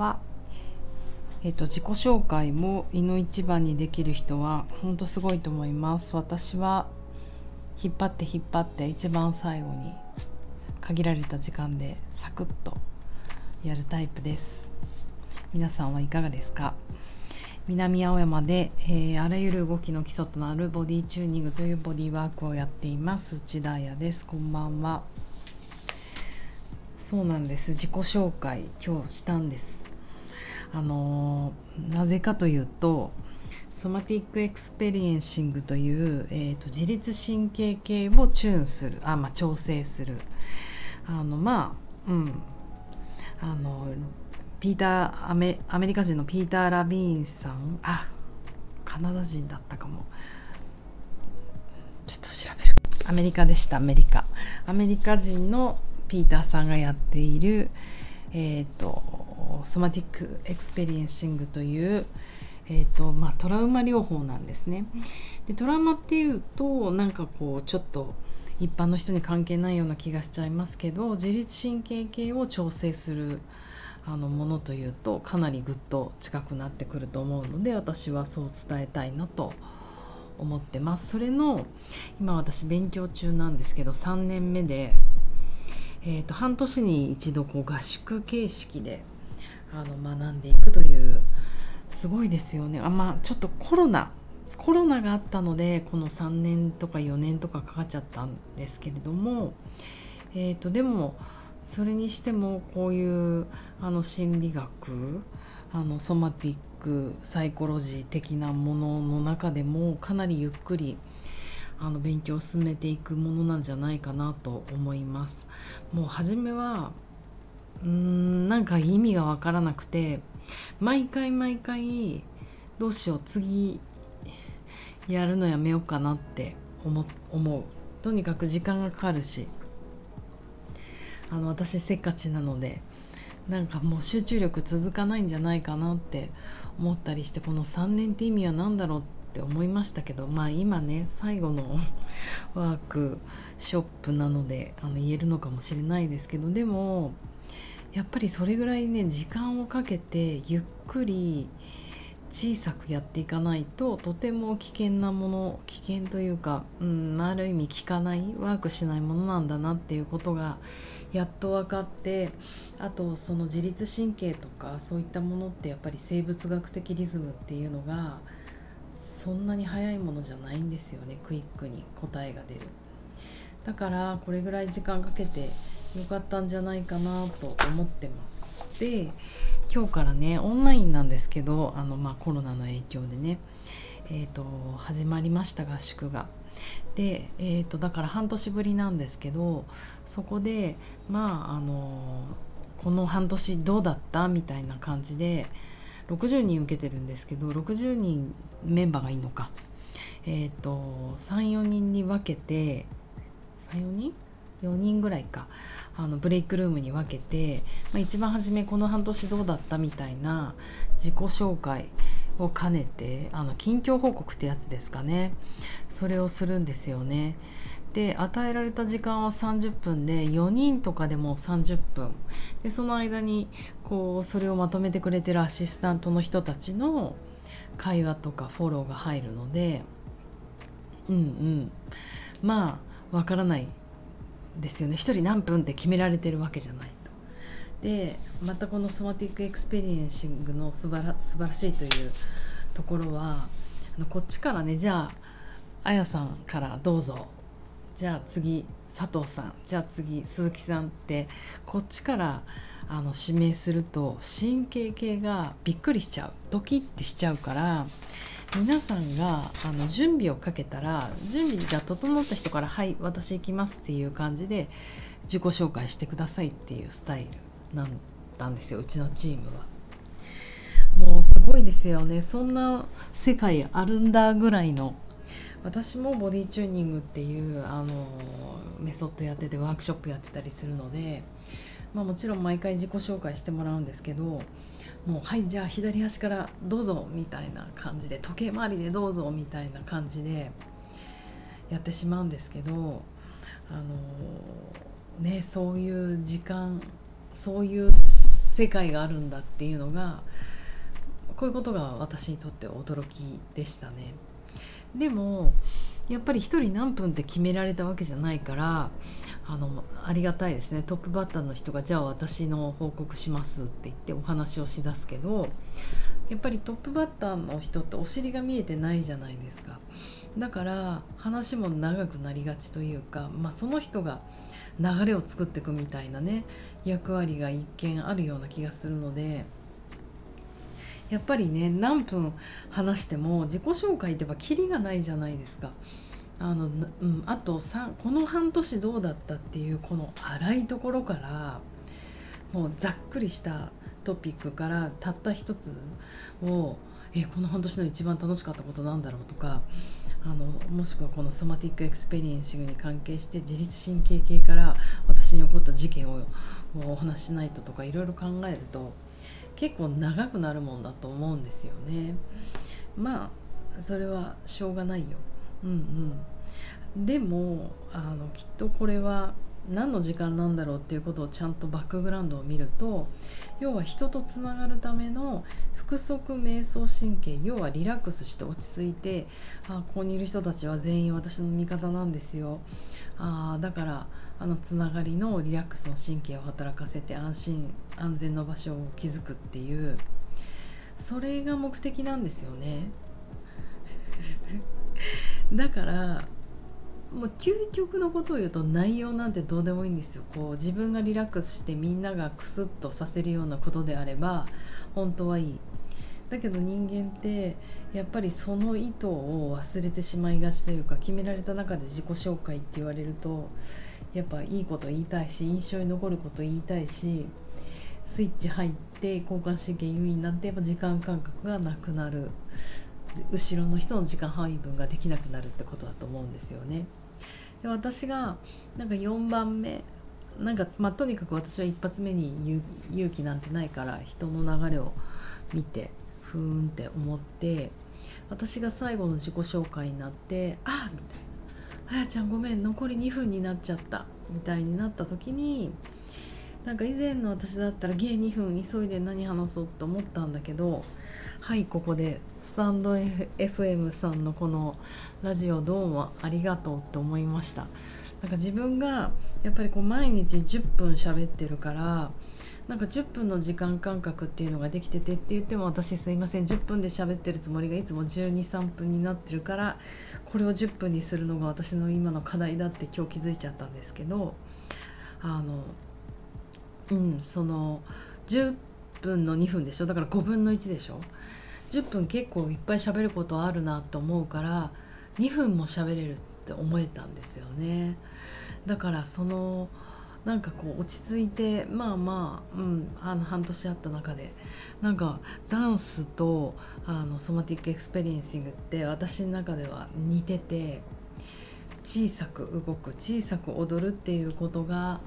は。えっと、自己紹介も胃の一番にできる人は本当すごいと思います。私は引っ張って引っ張って一番最後に限られた時間でサクッとやるタイプです。皆さんはいかがですか？南青山で、えー、あらゆる動きの基礎となるボディチューニングというボディワークをやっています。内田彩です。こんばんは。そうなんです。自己紹介今日したんです。あの、なぜかというと Somatic Experiencing という、えーと、自律神経系をチューンするあ、まあ、調整する。あのまあうん。あのピーターアメアメリカ人のピーター・ラビーンさん。あカナダ人だったかも。ちょっと調べる。アメリカでしたアメリカ。アメリカ人のピーターさんがやっているえっ、ー、と Somatic Experiencing というえーとまあ、トラウマ療法なんですね。でトラウマっていうとなんかこうちょっと一般の人に関係ないような気がしちゃいますけど自律神経系を調整するあのものというとかなりぐっと近くなってくると思うので私はそう伝えたいなと思ってます。それの今私勉強中なんですけど3年目で、えーと、半年に一度こう合宿形式であの学んでいくというすごいですよねあまあちょっとコロナコロナがあったのでこの3年とか4年とかかかっちゃったんですけれども、えーと、でもそれにしてもこういうあの心理学あの somatic psychology 的なものの中でもかなりゆっくりあの勉強を進めていくものなんじゃないかなと思います。もう初めはうんなんか意味が分からなくて毎回毎回どうしよう次やるのやめようかなって思思う。とにかく時間がかかるし。あの私せっかちなのでなんかもう集中力続かないんじゃないかなって思ったりしてこの3年って意味は何だろうって思いましたけどまあ今ね最後のワークショップなのであの言えるのかもしれないですけどでもやっぱりそれぐらいね時間をかけてゆっくり小さくやっていかないととても危険なもの危険というか、うん、ある意味効かないワークしないものなんだなっていうことがやっと分かってあとその自律神経とかそういったものってやっぱり生物学的リズムっていうのがそんなに早いものじゃないんですよねクイックに答えが出る。だからこれぐらい時間かけてよかったんじゃないかなと思ってます。で今日からねオンラインなんですけどあの、まあ、コロナの影響でねえーと、始まりました合宿が。で、えーと、だから半年ぶりなんですけどそこでまああのこの半年どうだったみたいな感じで60人受けてるんですけど60人メンバーがいいのか。えっ、ー、と34人に分けて34人？4人ぐらいかあのブレイクルームに分けて、まあ、一番初めこの半年どうだったみたいな自己紹介を兼ねてあの近況報告ってやつですかね。それをするんですよね。で与えられた時間は30分で4人とかでも30分。でその間にこうそれをまとめてくれてるアシスタントの人たちの会話とかフォローが入るのでうんうん。まあわからないですよね。1人何分って決められてるわけじゃないと。でまたこの Somatic Experiencing の素晴ら素晴らしいというところはあのこっちからねじゃああやさんからどうぞ。じゃあ次佐藤さん。じゃあ次鈴木さんってこっちからあの指名すると神経系がびっくりしちゃう。ドキッてしちゃうから皆さんがあの準備をかけたら準備が整った人から「はい私行きます」っていう感じで自己紹介してくださいっていうスタイルなんだんですようちのチームは。もうすごいですよねそんな世界あるんだぐらいの私もボディチューニングっていうあのメソッドやっててワークショップやってたりするので、まあ、もちろん毎回自己紹介してもらうんですけどもうはいじゃあ左足からどうぞみたいな感じで時計回りでどうぞみたいな感じでやってしまうんですけどあのねそういう時間そういう世界があるんだっていうのがこういうことが私にとって驚きでしたね。でもやっぱり1人何分って決められたわけじゃないからあのありがたいですねトップバッターの人がじゃあ私の報告しますって言ってお話をしだすけどやっぱりトップバッターの人ってお尻が見えてないじゃないですかだから話も長くなりがちというか、まあ、その人が流れを作っていくみたいなね役割が一見あるような気がするので。やっぱりね何分話しても自己紹介ってばキリがないじゃないですか。あのうん、あとこの半年どうだったっていうこの荒いところからもうざっくりしたトピックからたった一つをえこの半年の一番楽しかったことなんだろうとかあのもしくはこの Somatic Experiencing に関係して自律神経系から私に起こった事件をお話ししないととかいろいろ考えると結構長くなるもんだと思うんですよね。まあそれはしょうがないよ。うんうん。でもあのきっとこれは何の時間なんだろうっていうことをちゃんとバックグラウンドを見ると要は人とつながるための腹側瞑想神経要はリラックスして落ち着いてあここにいる人たちは全員私の味方なんですよ。あだからあのつながりのリラックスの神経を働かせて安心安全の場所を築くっていうそれが目的なんですよね。だからもう究極のことを言うと内容なんてどうでもいいんですよ。こう自分がリラックスしてみんながクスッとさせるようなことであれば本当はいい。だけど人間ってやっぱりその意図を忘れてしまいがちというか決められた中で自己紹介って言われるとやっぱいいこと言いたいし印象に残ること言いたいしスイッチ入って交感神経優位になってやっぱ時間感覚がなくなる後ろの人の時間配分ができなくなるってことだと思うんですよね。で私がなんか4番目なんかまあとにかく私は一発目に勇気なんてないから人の流れを見てふーんって思って私が最後の自己紹介になって「あみたいなあやちゃんごめん残り2分になっちゃったみたいになった時になんか以前の私だったらゲー2分急いで何話そうと思ったんだけどはいここでスタンド、F、FM さんのこのラジオどうもありがとうって思いました。なんか自分がやっぱりこう毎日10分喋ってるからなんか10分の時間感覚っていうのができててって言っても私すいません。10分で喋ってるつもりがいつも123分になってるからこれを10分にするのが私の今の課題だって今日気づいちゃったんですけどあのうんその10分の2分でしょ？だから5分の1でしょ？10分結構いっぱい喋ることあるなと思うから2分も喋れるって思えたんですよね。だからそのなんかこう落ち着いてまあまあ、うん、あの半年あった中でなんかダンスとあの Somatic Experiencing って私の中では似てて小さく動く小さく踊るっていうことが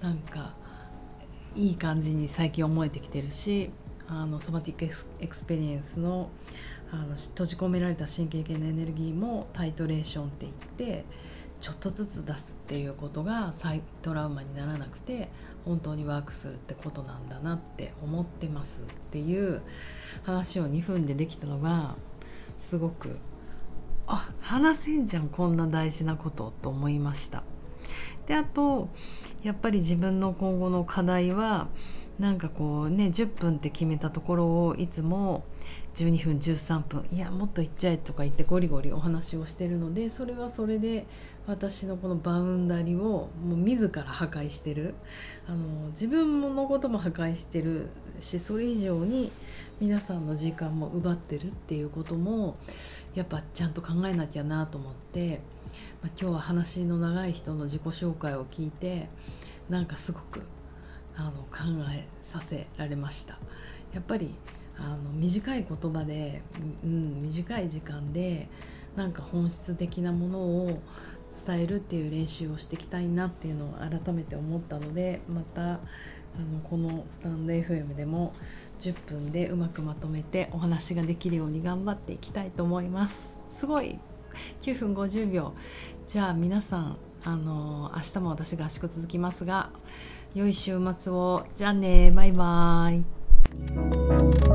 なんかいい感じに最近思えてきてるしあの Somatic Experience のあの閉じ込められた神経系のエネルギーも titration って言ってちょっとずつ出すっていうことが再トラウマにならなくて本当にワークするってことなんだなって思ってますっていう話を2分でできたのがすごくあ話せんじゃんこんな大事なことと思いました。であとやっぱり自分の今後の課題はなんかこうね10分って決めたところをいつも12分13分いやもっといっちゃえとか言ってゴリゴリお話をしてるのでそれはそれで私のこのバウンダリをもう自ら破壊してる。あの自分のことも破壊してるしそれ以上に皆さんの時間も奪ってるっていうこともやっぱちゃんと考えなきゃなと思って、まあ、今日は話の長い人の自己紹介を聞いてなんかすごく考えさせられました。やっぱりあの短い言葉で、うん、短い時間でなんか本質的なものを伝えるっていう練習をしていきたいなっていうのを改めて思ったのでまたあのこのスタンド FM でも10分でうまくまとめてお話ができるように頑張っていきたいと思います。すごい。9分50秒。じゃあ皆さんあの明日も私合宿続きますが良い週末を。じゃあねバイバーイ。